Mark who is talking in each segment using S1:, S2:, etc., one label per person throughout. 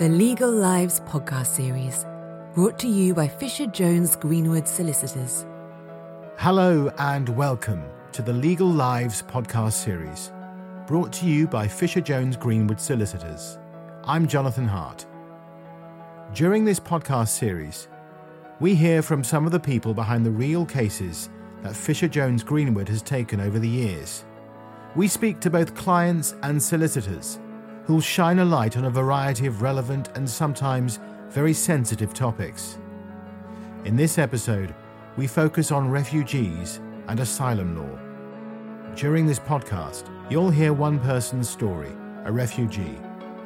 S1: The Legal Lives podcast series, brought to you by Fisher Jones Greenwood Solicitors.
S2: Hello and welcome to the Legal Lives podcast series, brought to you by Fisher Jones Greenwood Solicitors. I'm Jonathan Hart. During this podcast series, we hear from some of the people behind the real cases that Fisher Jones Greenwood has taken over the years. We speak to both clients and solicitors who'll shine a light on a variety of relevant and sometimes very sensitive topics. In this episode, we focus on refugees and asylum law. During this podcast, you'll hear one person's story, a refugee.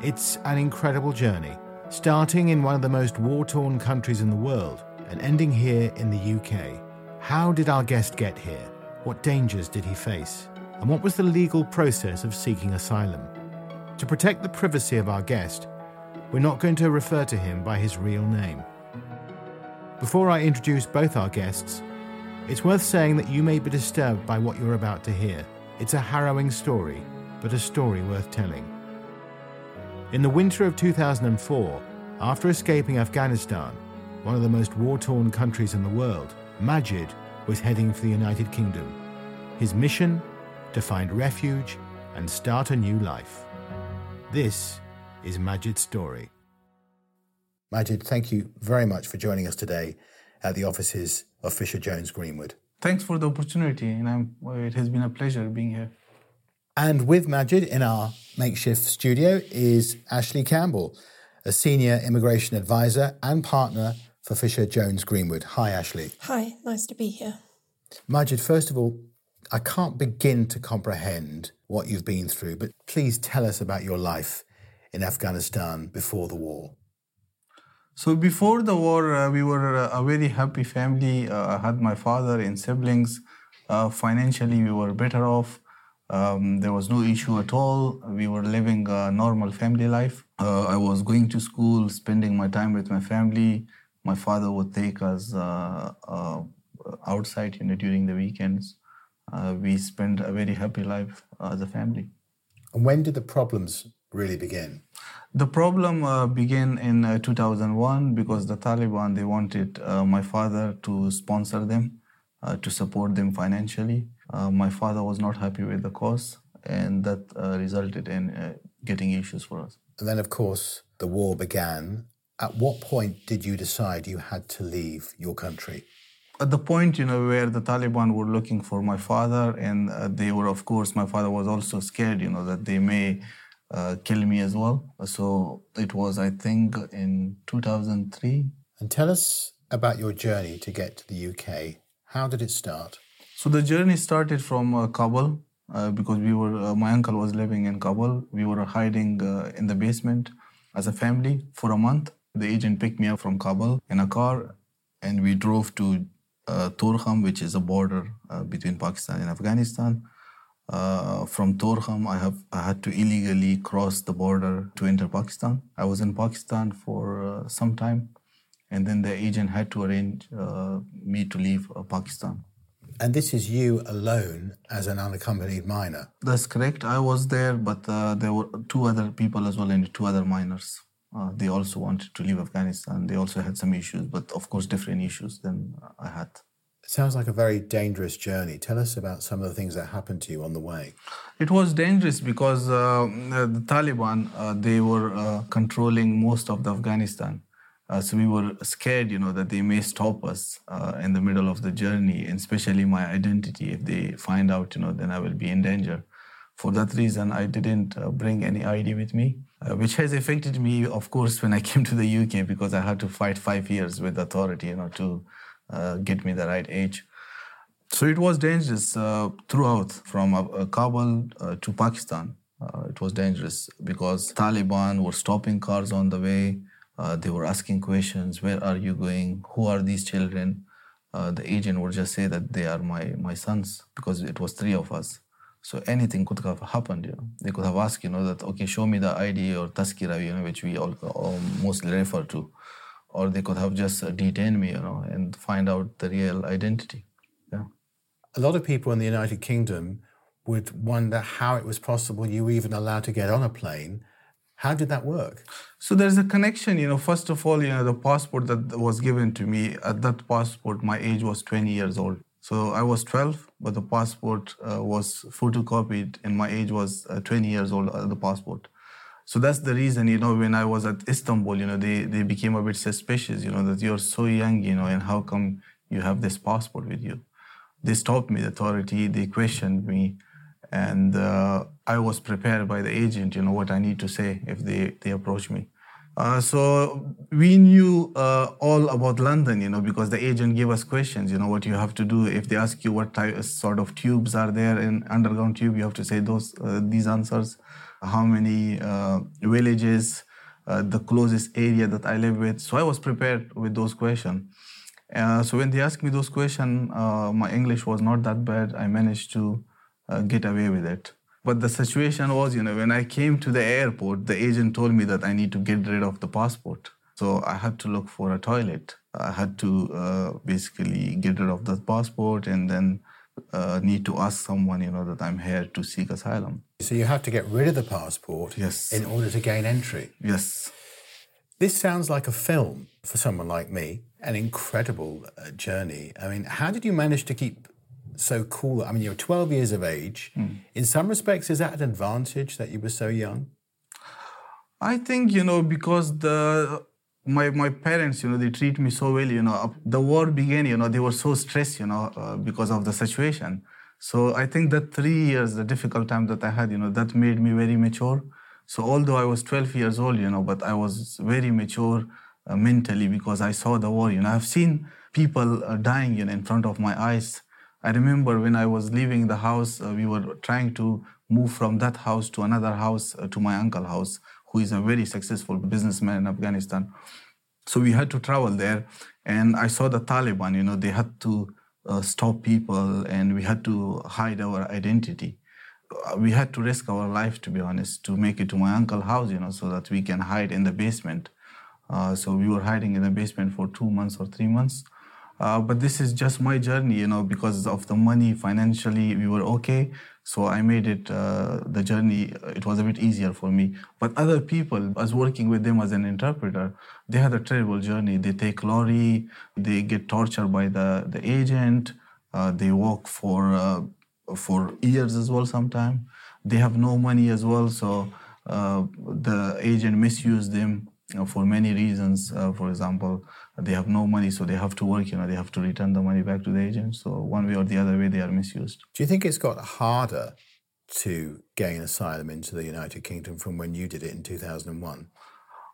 S2: It's an incredible journey, starting in one of the most war torn countries in the world and ending here in the UK. How did our guest get here? What dangers did he face? And what was the legal process of seeking asylum? To protect the privacy of our guest, we're not going to refer to him by his real name. Before I introduce both our guests, it's worth saying that you may be disturbed by what you're about to hear. It's a harrowing story, but a story worth telling. In the winter of 2004, after escaping Afghanistan, one of the most war torn countries in the world, Majid was heading for the United Kingdom. His mission? To find refuge and start a new life. This is Majid's story. Majid, thank you very much for joining us today at the offices of Fisher Jones Greenwood.
S3: Thanks for the opportunity, and I'm, it has been a pleasure being here.
S2: And with Majid in our makeshift studio is Ashley Campbell, a senior immigration advisor and partner for Fisher Jones Greenwood. Hi, Ashley.
S4: Hi, nice to be here.
S2: Majid, first of all, I can't begin to comprehend what you've been through, but please tell us about your life in Afghanistan before the war.
S3: So before the war, uh, we were a very happy family. Uh, I had my father and siblings. Uh, financially, we were better off. Um, there was no issue at all. We were living a normal family life. Uh, I was going to school, spending my time with my family. My father would take us uh, uh, outside, you know, during the weekends uh, we spent a very happy life uh, as a family.
S2: And when did the problems really begin?
S3: The problem uh, began in uh, 2001 because the Taliban they wanted uh, my father to sponsor them, uh, to support them financially. my father was not happy with the cause, and that resulted in getting issues for us.
S2: And then, of course, the war began. At what point did you decide you had to leave your country?
S3: At the point you know where the taliban were looking for my father and uh, they were of course my father was also scared you know that they may uh, kill me as well. So it was i think in 2003
S2: and tell us about your journey to get to the uk how did it start?
S3: So the journey started from uh, kabul uh, because we were uh, my uncle was living in kabul. We were hiding uh, in the basement as a family for a month. The agent picked me up from kabul in a car and we drove to uh, Torkham, which is a border uh, between Pakistan and Afghanistan. Uh, from Torkham, I have I had to illegally cross the border to enter Pakistan. I was in Pakistan for uh, some time, and then the agent had to arrange uh, me to leave uh, Pakistan.
S2: And this is you alone as an unaccompanied minor.
S3: That's correct. I was there, but there were two other people as well, and two other minors. Uh, they also wanted to leave Afghanistan. They also had some issues, but of course, different issues than I had.
S2: It sounds like a very dangerous journey. Tell us about some of the things that happened to you on the way.
S3: It was dangerous because uh, the Taliban uh, they were uh, controlling most of the Afghanistan. Uh, so we were scared, you know, that they may stop us in the middle of the journey, and especially my identity. If they find out, you know, then I will be in danger. For that reason, I didn't bring any ID with me uh, which has affected me, of course, when I came to the UK because I had to fight five years with authority, you know, to uh, get me the right age. So it was dangerous uh, throughout, from uh, Kabul uh, to Pakistan. Uh, it was dangerous because Taliban were stopping cars on the way. they were asking questions: Where are you going? Who are these children? the agent would just say that they are my my sons because it was three of us. So anything could have happened, you know. They could have asked, you know, that, okay, show me the ID or Taskira, you know, which we all, all mostly refer to. Or they could have just uh, detained me, you know, and find out the real identity. Yeah.
S2: A lot of people in the United Kingdom would wonder how it was possible you were even allowed to get on a plane How did that work?
S3: So there's a connection, you know. First of all, you know, the passport that was given to me at that passport, my age was 20 years old. So I was 12, but the passport uh, was photocopied, and my age was uh, 20 years old. Uh, the passport. So that's the reason, you know, when I was at Istanbul, you know, they they became a bit suspicious, you know, that you're so young, you know, and how come you have this passport with you? They stopped me, the authority. They questioned me and uh, I was prepared by the agent, you know, what I need to say if they, they approach me. Uh, so we knew uh, all about London, you know, because the agent gave us questions, you know, what you have to do. If they ask you what type, sort of tubes are there in underground tube, you have to say those uh, these answers. How many uh, villages, uh, the closest area that I live with. So I was prepared with those questions. so when they asked me those questions, my English was not that bad. I managed to get away with it. But the situation was, you know, when I came to the airport, the agent told me that I need to get rid of the passport. So I had to look for a toilet. I had to uh, basically get rid of the passport and then uh, need to ask someone, you know, that I'm here to seek asylum.
S2: So you have to get rid of the passport
S3: yes.
S2: in order to gain entry.
S3: Yes.
S2: This sounds like a film for someone like me, an incredible uh, journey. I mean, how did you manage to keep so cool? I mean, you're 12 years of age. Mm. In some respects, is that an advantage that you were so young?
S3: I think you know because the my my parents you know they treat me so well you know the war began you know they were so stressed you know uh, because of the situation so i think that 3 years the difficult time that i had you know that made me very mature so although i was 12 years old you know but i was very mature uh, mentally because i saw the war you know i've seen people uh, dying you know in front of my eyes I remember when I was leaving the house, uh, we were trying to move from that house to another house uh, to my uncle's house, who is a very successful businessman in Afghanistan. So we had to travel there, and I saw the Taliban. You know, they had to uh, stop people, and we had to hide our identity. Uh, we had to risk our life, to be honest, to make it to my uncle's house. You know, so that we can hide in the basement. Uh, so we were hiding in the basement for two months or three months. Uh, but this is just my journey, you know, because of the money financially, we were okay. So I made it, uh, the journey, it was a bit easier for me. But other people, as working with them as an interpreter, they had a terrible journey. They take lorry, they get tortured by the, the agent, uh, they work for, uh, for years as well sometimes. They have no money as well, so uh, the agent misuse them for many reasons. for example, they have no money, so they have to work. You know, they have to return the money back to the agent. So one way or the other way, they are misused.
S2: Do you think it's got harder to gain asylum into the United Kingdom from when you did it in 2001?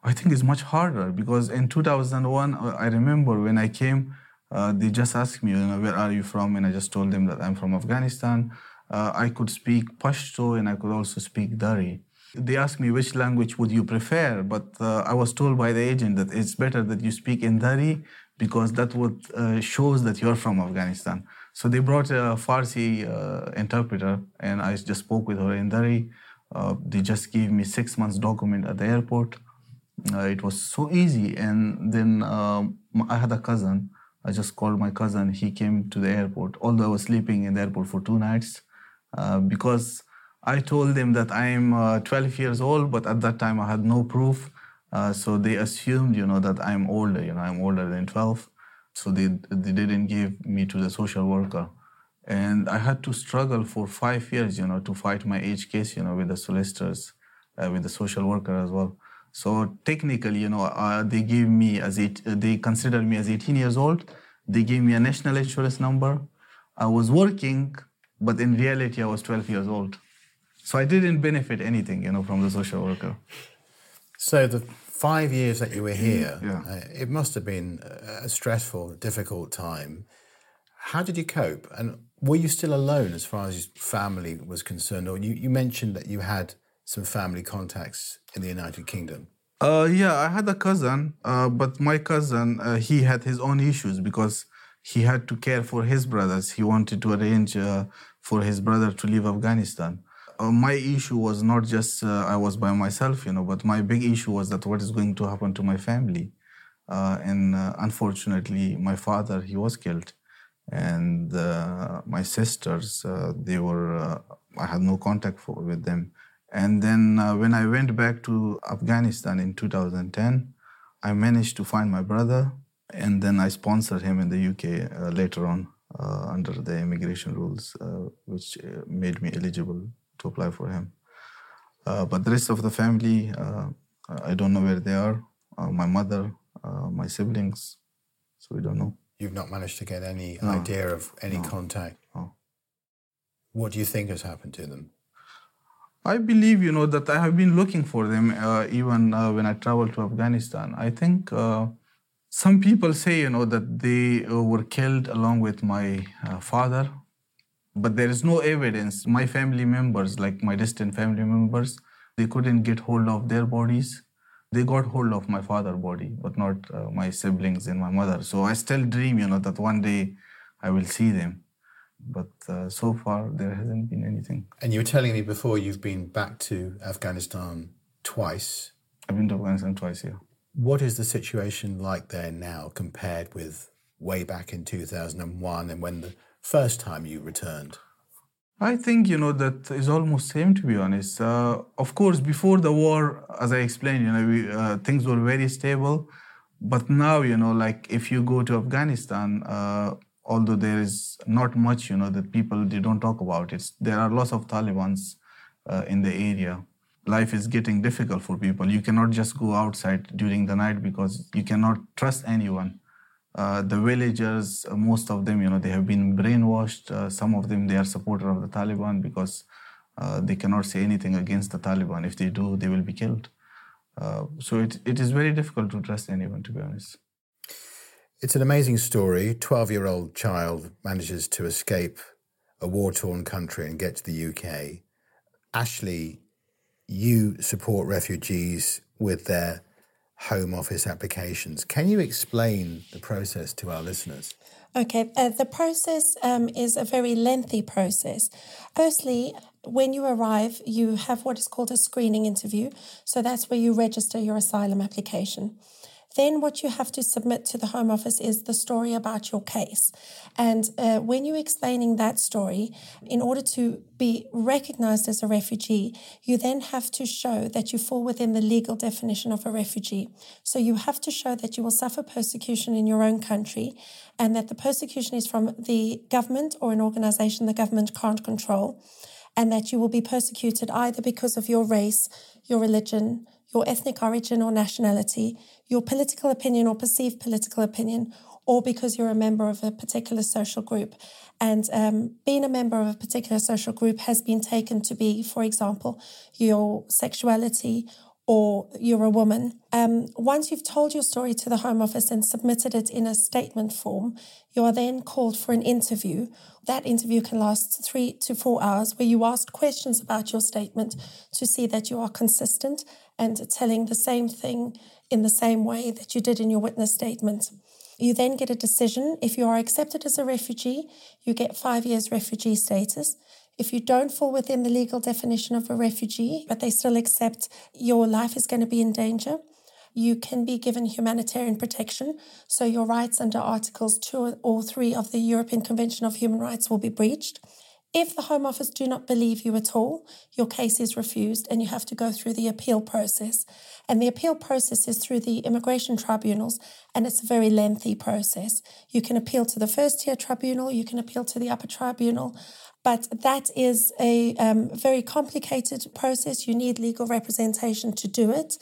S3: I think it's much harder because in 2001, uh, I remember when I came, uh, they just asked me, you know, where are you from? And I just told them that I'm from Afghanistan. Uh, I could speak Pashto and I could also speak Dari. They asked me which language would you prefer, but uh, I was told by the agent that it's better that you speak in Dari because that would uh, shows that you're from Afghanistan. So they brought a Farsi uh, interpreter, and I just spoke with her in Dari. Uh, they just gave me six months document at the airport. Uh, it was so easy, and then um, I had a cousin. I just called my cousin. He came to the airport, although I was sleeping in the airport for two nights uh, because I told them that I'm uh, 12 years old, but at that time I had no proof. Uh, so they assumed, you know, that I'm older. You know, I'm older than 12. So they they didn't give me to the social worker, and I had to struggle for five years, you know, to fight my age case, you know, with the solicitors, uh, with the social worker as well. So technically, you know, uh, they gave me as eight, they considered me as 18 years old. They gave me a national insurance number. I was working, but in reality, I was 12 years old. So I didn't benefit anything, you know, from the social worker.
S2: So the five years that you were here,
S3: yeah.
S2: uh, it must have been a stressful, difficult time. How did you cope? And were you still alone as far as your family was concerned? Or you, you mentioned that you had some family contacts in the United Kingdom.
S3: Uh, yeah, I had a cousin, uh, but my cousin, uh, he had his own issues because he had to care for his brothers. He wanted to arrange uh, for his brother to leave Afghanistan uh, my issue was not just uh, I was by myself, you know, but my big issue was that what is going to happen to my family. Uh, and uh, unfortunately, my father he was killed, and uh, my sisters they were I had no contact for, with them, And then when I went back to Afghanistan in 2010, I managed to find my brother, and then I sponsored him in the UK later on under the immigration rules, which made me eligible to apply for him. Uh, but the rest of the family, I don't know where they are. my mother, my siblings, so we don't know.
S2: You've not managed to get any no. idea of any no. contact. No. What do you think has happened to them?
S3: I believe, you know, that I have been looking for them uh, even uh, when I traveled to Afghanistan. I think uh, some people say, you know, that they uh, were killed along with my uh, father, but there is no evidence. My family members, like my distant family members, they couldn't get hold of their bodies. They got hold of my father's body, but not uh, my siblings and my mother. So I still dream, you know, that one day I will see them but uh, so far there hasn't been anything.
S2: And you were telling me before you've been back to Afghanistan twice.
S3: I've been to Afghanistan twice, yeah.
S2: What is the situation like there now compared with way back in 2001 and when the first time you returned?
S3: I think you know that is almost same to be honest. Uh, of course, before the war, as I explained, you know, we, uh, things were very stable. But now, you know, like if you go to Afghanistan, uh, although there is not much, you know, that people they don't talk about. it. there are lots of Taliban's uh, in the area. Life is getting difficult for people. You cannot just go outside during the night because you cannot trust anyone. Uh, the villagers, uh, most of them, you know, they have been brainwashed. Uh, some of them, they are supporter of the Taliban because uh, they cannot say anything against the Taliban. If they do, they will be killed. Uh, so it, it is very difficult to trust anyone, to be honest.
S2: It's an amazing story. 12 year old child manages to escape a war torn country and get to the UK. Ashley, you support refugees with their Home Office applications. Can you explain the process to our listeners?
S4: Okay, uh, the process um, is a very lengthy process. Firstly, when you arrive, you have what is called a screening interview. So that's where you register your asylum application. Then what you have to submit to the Home Office is the story about your case. And uh, when you're explaining that story, in order to be recognized as a refugee, you then have to show that you fall within the legal definition of a refugee. So you have to show that you will suffer persecution in your own country and that the persecution is from the government or an organization the government can't control and that you will be persecuted either because of your race, your religion, your ethnic origin or nationality, your political opinion or perceived political opinion, or because you're a member of a particular social group. And um, being a member of a particular social group has been taken to be, for example, your sexuality or you're a woman. Um, once you've told your story to the Home Office and submitted it in a statement form, you are then called for an interview. That interview can last three to four hours, where you ask questions about your statement to see that you are consistent and telling the same thing in the same way that you did in your witness statement. You then get a decision. If you are accepted as a refugee, you get five years refugee status. If you don't fall within the legal definition of a refugee, but they still accept your life is going to be in danger, you can be given humanitarian protection. So your rights under Articles 2 or 3 of the European Convention of Human Rights will be breached. If the Home Office do not believe you at all, your case is refused and you have to go through the appeal process. And the appeal process is through the immigration tribunals, and it's a very lengthy process. You can appeal to the first tier tribunal, you can appeal to the upper tribunal. But that is a um, very complicated process. You need legal representation to do it.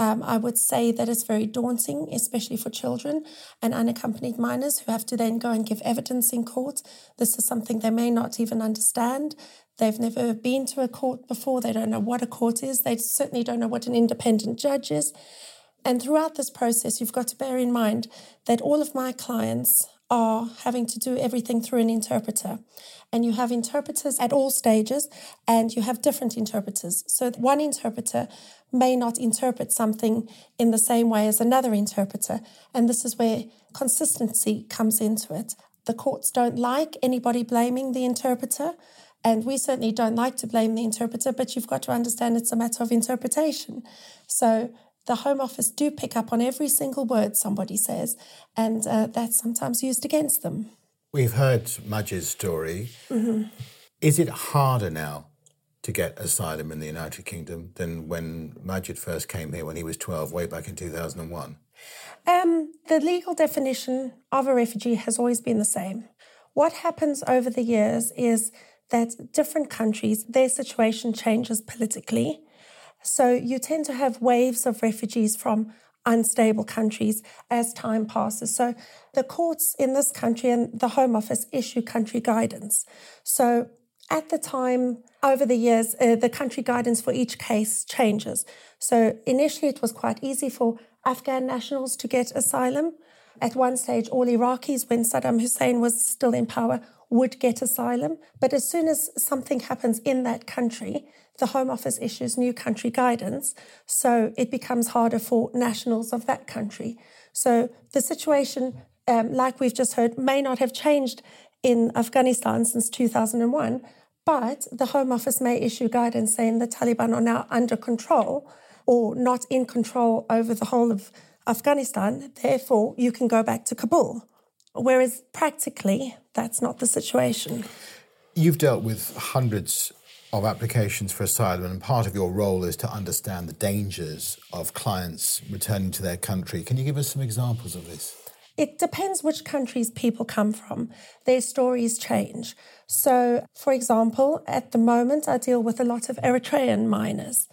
S4: Um, I would say that it's very daunting, especially for children and unaccompanied minors who have to then go and give evidence in court. This is something they may not even understand. They've never been to a court before. They don't know what a court is. They certainly don't know what an independent judge is. And throughout this process, you've got to bear in mind that all of my clients are having to do everything through an interpreter. And you have interpreters at all stages, and you have different interpreters. So one interpreter may not interpret something in the same way as another interpreter. And this is where consistency comes into it. The courts don't like anybody blaming the interpreter. And we certainly don't like to blame the interpreter, but you've got to understand it's a matter of interpretation. So the Home Office do pick up on every single word somebody says, and uh, that's sometimes used against them.
S2: We've heard Majid's story. Mm-hmm. Is it harder now to get asylum in the United Kingdom than when Majid first came here when he was 12, way back in 2001?
S4: Um, the legal definition of a refugee has always been the same. What happens over the years is that different countries, their situation changes politically. So you tend to have waves of refugees from unstable countries as time passes. So the courts in this country and the Home Office issue country guidance. So at the time, over the years, uh, the country guidance for each case changes. So initially, it was quite easy for Afghan nationals to get asylum. At one stage, all Iraqis, when Saddam Hussein was still in power, would get asylum. But as soon as something happens in that country, the Home Office issues new country guidance. So it becomes harder for nationals of that country. So the situation, um, like we've just heard, may not have changed in Afghanistan since 2001. But the Home Office may issue guidance saying the Taliban are now under control or not in control over the whole of Afghanistan. Therefore, you can go back to Kabul. Whereas practically, that's not the situation.
S2: You've dealt with hundreds of applications for asylum, and part of your role is to understand the dangers of clients returning to their country. Can you give us some examples of this?
S4: It depends which countries people come from. Their stories change. So, for example, at the moment, I deal with a lot of Eritrean minors,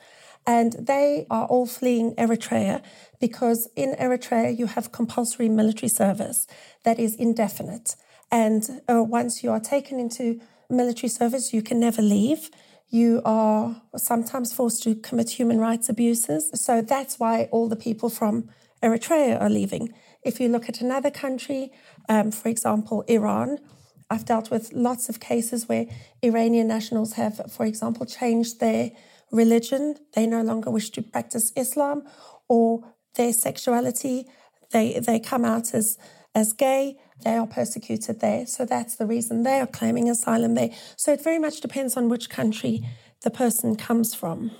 S4: and they are all fleeing Eritrea because in Eritrea you have compulsory military service that is indefinite. And uh, once you are taken into military service, you can never leave. You are sometimes forced to commit human rights abuses. So that's why all the people from Eritrea are leaving. If you look at another country, um, for example, Iran, I've dealt with lots of cases where Iranian nationals have, for example, changed their religion. They no longer wish to practice Islam or their sexuality. They, they come out as, as gay they are persecuted there. So that's the reason they are claiming asylum there. So it very much depends on which country the person comes from.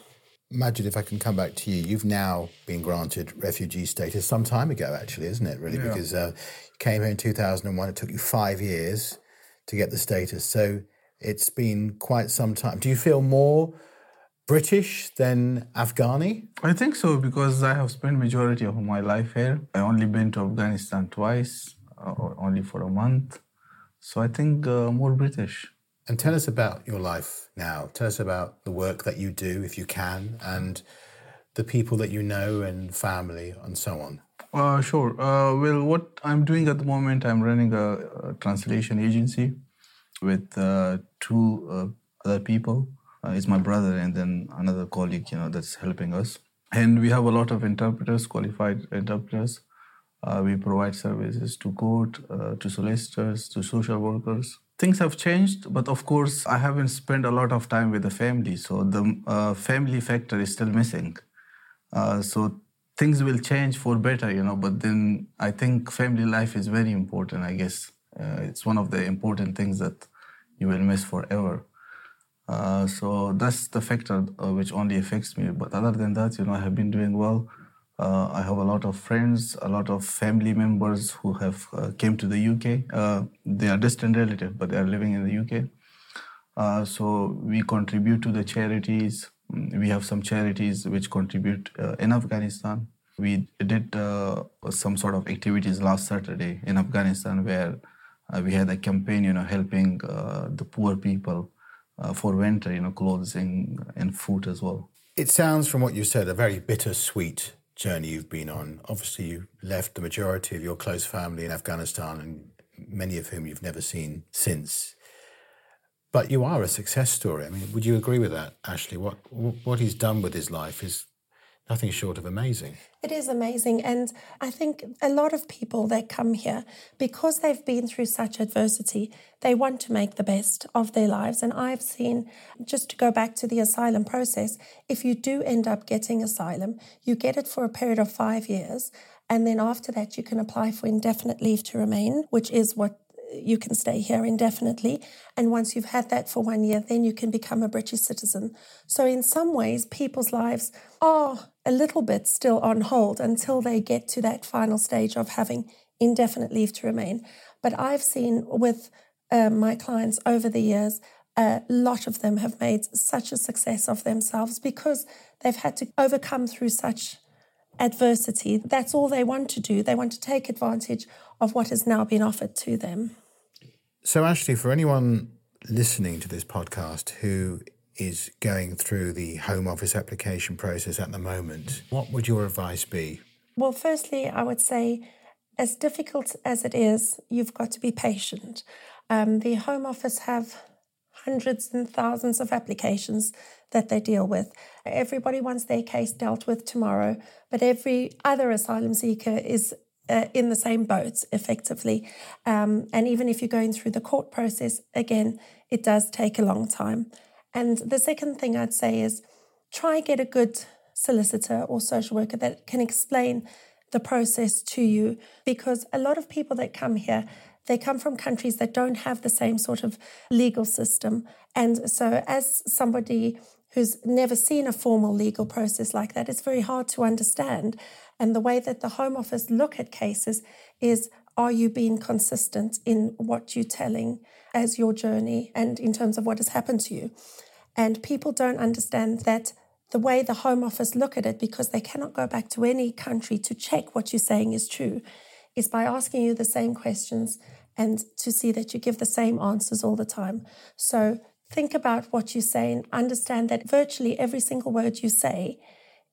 S2: Majid, if I can come back to you, you've now been granted refugee status some time ago, actually, isn't it? Really, yeah. because uh, you came here in 2001. It took you five years to get the status. So it's been quite some time. Do you feel more British than Afghani?
S3: I think so because I have spent majority of my life here. I only been to Afghanistan twice uh, only for a month. So I think uh, more British.
S2: And tell us about your life now. Tell us about the work that you do, if you can, and the people that you know and family and so on.
S3: Uh, sure. Uh, well, what I'm doing at the moment, I'm running a, a translation agency with uh, two uh, other people. It's my brother and then another colleague, you know, that's helping us. And we have a lot of interpreters, qualified interpreters. Uh, we provide services to court, uh, to solicitors, to social workers. Things have changed, but of course, I haven't spent a lot of time with the family, so the uh, family factor is still missing. Uh, so things will change for better, you know. But then I think family life is very important. I guess uh, it's one of the important things that you will miss forever. Uh, so that's the factor which only affects me. But other than that, you know, I have been doing well. Uh, I have a lot of friends, a lot of family members who have uh, came to the UK. Uh, they are distant relatives, but they are living in the UK. Uh, so we contribute to the charities. Mm, we have some charities which contribute uh, in Afghanistan. We did uh, some sort of activities last Saturday in Afghanistan where we had a campaign, you know, helping the poor people Uh, for winter, you know, clothing and food as well.
S2: It sounds from what you said a very bittersweet journey you've been on. Obviously, you left the majority of your close family in Afghanistan, and many of whom you've never seen since. But you are a success story. I mean, would you agree with that, Ashley? What what he's done with his life is nothing short of amazing.
S4: It is amazing. And I think a lot of people that come here, because they've been through such adversity, they want to make the best of their lives. And I've seen, just to go back to the asylum process, if you do end up getting asylum, you get it for a period of five years. And then after that, you can apply for indefinite leave to remain, which is what you can stay here indefinitely. And once you've had that for one year, then you can become a British citizen. So, in some ways, people's lives are a little bit still on hold until they get to that final stage of having indefinite leave to remain. But I've seen with um, my clients over the years a lot of them have made such a success of themselves because they've had to overcome through such adversity. That's all they want to do. They want to take advantage of what has now been offered to them.
S2: So, Ashley, for anyone listening to this podcast who is going through the Home Office application process at the moment, what would your advice be?
S4: Well, firstly, I would say, as difficult as it is, you've got to be patient. Um, the Home Office have hundreds and thousands of applications that they deal with. Everybody wants their case dealt with tomorrow, but every other asylum seeker is uh, in the same boat, effectively. Um, and even if you're going through the court process, again, it does take a long time. And the second thing I'd say is try get a good solicitor or social worker that can explain the process to you because a lot of people that come here they come from countries that don't have the same sort of legal system. And so, as somebody who's never seen a formal legal process like that, it's very hard to understand. And the way that the Home Office look at cases is are you being consistent in what you're telling as your journey and in terms of what has happened to you? And people don't understand that the way the Home Office look at it, because they cannot go back to any country to check what you're saying is true, is by asking you the same questions and to see that you give the same answers all the time. So think about what you say and understand that virtually every single word you say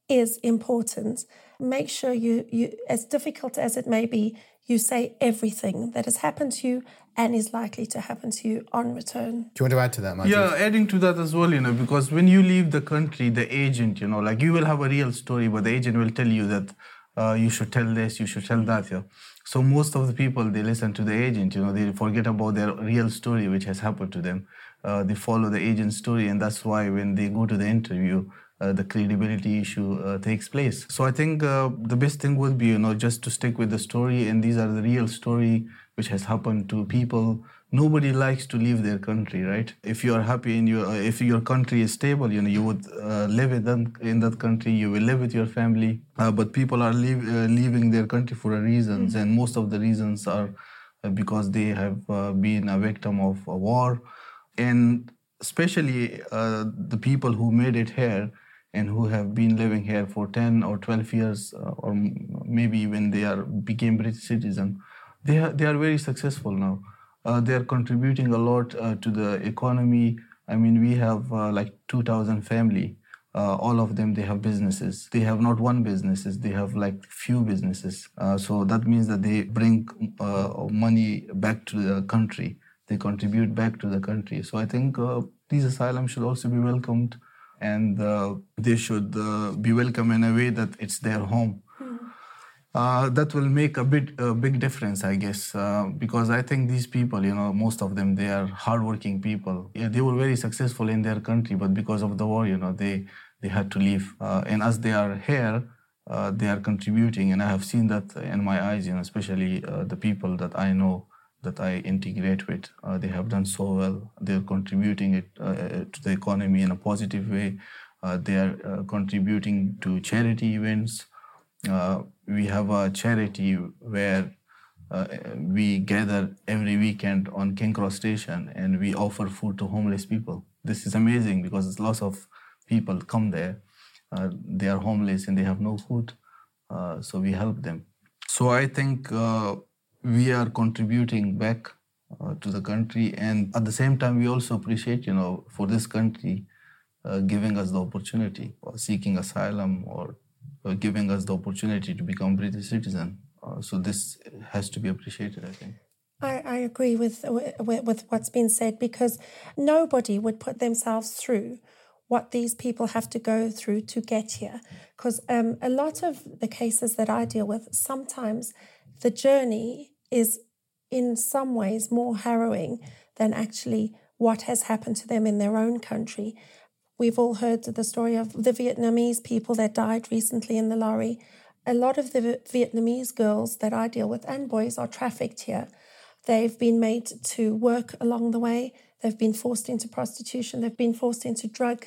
S4: is important. Make sure you, you as difficult as it may be, you say everything that has happened to you and is likely to happen to you on return.
S2: Do you want to add to that, Majid?
S3: Yeah, adding to that as well, you know, because when you leave the country, the agent, you know, like you will have a real story, but the agent will tell you that uh, you should tell this, you should tell that. Yeah. So most of the people they listen to the agent. You know, they forget about their real story which has happened to them. Uh, they follow the agent's story, and that's why when they go to the interview, uh, the credibility issue uh, takes place. So I think uh, the best thing would be, you know, just to stick with the story, and these are the real story which has happened to people nobody likes to leave their country, right? If you are happy in your, if your country is stable, you know, you would uh, live in that, in that country, you will live with your family. Uh, but people are leave, uh, leaving their country for reasons, mm-hmm. and most of the reasons are uh, because they have uh, been a victim of a war, and especially uh, the people who made it here and who have been living here for 10 or 12 years, or maybe when they are became British citizen, they are, they are very successful now uh, they are contributing a lot uh, to the economy. I mean, we have uh, like 2,000 family. Uh, all of them they have businesses. They have not one businesses. They have like few businesses. Uh, so that means that they bring uh, money back to the country. They contribute back to the country. So I think these asylums should also be welcomed, and they should be welcome in a way that it's their home uh, that will make a bit a big difference, I guess, uh, because I think these people, you know, most of them they are hardworking people. Yeah, they were very successful in their country, but because of the war, you know, they they had to leave. Uh, and as they are here, uh, they are contributing, and I have seen that in my eyes, you know, especially uh, the people that I know that I integrate with. Uh, they have done so well. They are contributing it to the economy in a positive way. they are contributing to charity events. Uh, we have a charity where uh, we gather every weekend on King Cross Station and we offer food to homeless people. This is amazing because lots of people come there. Uh, they are homeless and they have no food, uh, so we help them. So I think uh, we are contributing back uh, to the country, and at the same time, we also appreciate, you know, for this country giving us the opportunity or seeking asylum or giving us the opportunity to become British citizen. Uh, so this has to be appreciated, I think.
S4: I, I agree with, with, with what's been said because nobody would put themselves through what these people have to go through to get here. Because um, a lot of the cases that I deal with, sometimes the journey is in some ways more harrowing than actually what has happened to them in their own country. We've all heard the story of the Vietnamese people that died recently in the lorry. A lot of the Vietnamese girls that I deal with and boys are trafficked here. They've been made to work along the way. They've been forced into prostitution. They've been forced into drug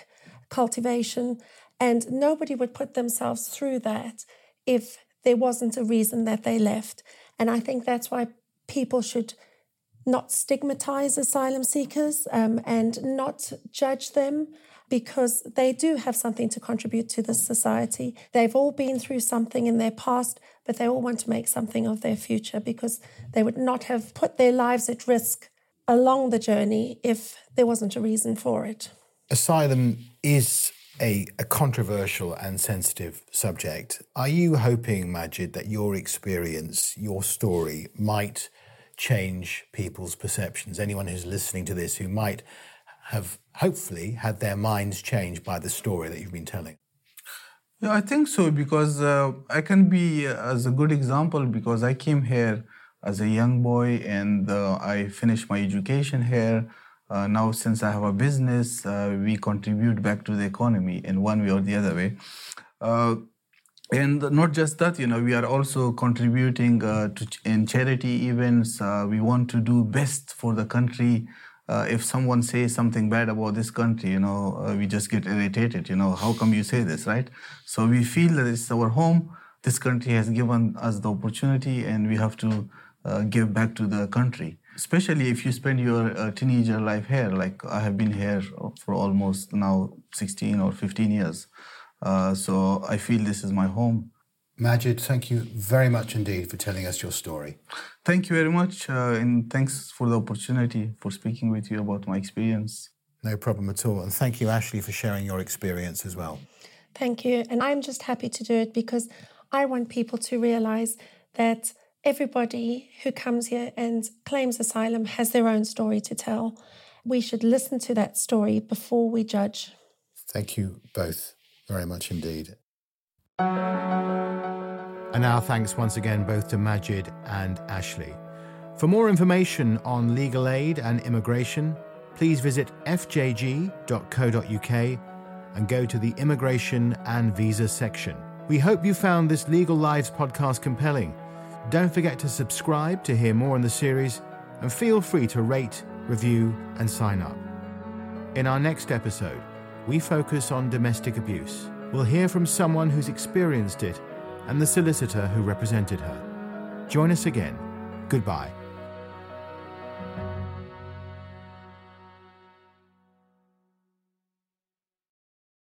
S4: cultivation. And nobody would put themselves through that if there wasn't a reason that they left. And I think that's why people should not stigmatize asylum seekers um, and not judge them because they do have something to contribute to this society. They've all been through something in their past, but they all want to make something of their future because they would not have put their lives at risk along the journey if there wasn't a reason for it.
S2: Asylum is a, a, controversial and sensitive subject. Are you hoping, Majid, that your experience, your story, might change people's perceptions? Anyone who's listening to this who might have hopefully had their minds changed by the story that you've been telling.
S3: Yeah, I think so because uh, I can be uh, as a good example because I came here as a young boy and uh, I finished my education here. Uh, now, since I have a business, uh, we contribute back to the economy in one way or the other way. Uh, and not just that, you know, we are also contributing to ch- in charity events. we want to do best for the country uh, if someone says something bad about this country, you know, uh, we just get irritated. You know, how come you say this, right? So we feel that it's our home. This country has given us the opportunity, and we have to uh, give back to the country. Especially if you spend your uh, teenager life here, like I have been here for almost now 16 or 15 years. Uh, so I feel this is my home.
S2: Majid, thank you very much indeed for telling us your story.
S3: Thank you very much, uh, and thanks for the opportunity for speaking with you about my experience.
S2: No problem at all. And thank you, Ashley, for sharing your experience as well.
S4: Thank you. And I'm just happy to do it because I want people to realize that everybody who comes here and claims asylum has their own story to tell. We should listen to that story before we judge.
S2: Thank you both very much indeed. And now thanks once again both to Majid and Ashley. For more information on legal aid and immigration, please visit fjg.co.uk and go to the Immigration and Visa section. We hope you found this Legal Lives podcast compelling. Don't forget to subscribe to hear more in the series and feel free to rate, review, and sign up. In our next episode, we focus on domestic abuse. We'll hear from someone who's experienced it and the solicitor who represented her. Join us again. Goodbye.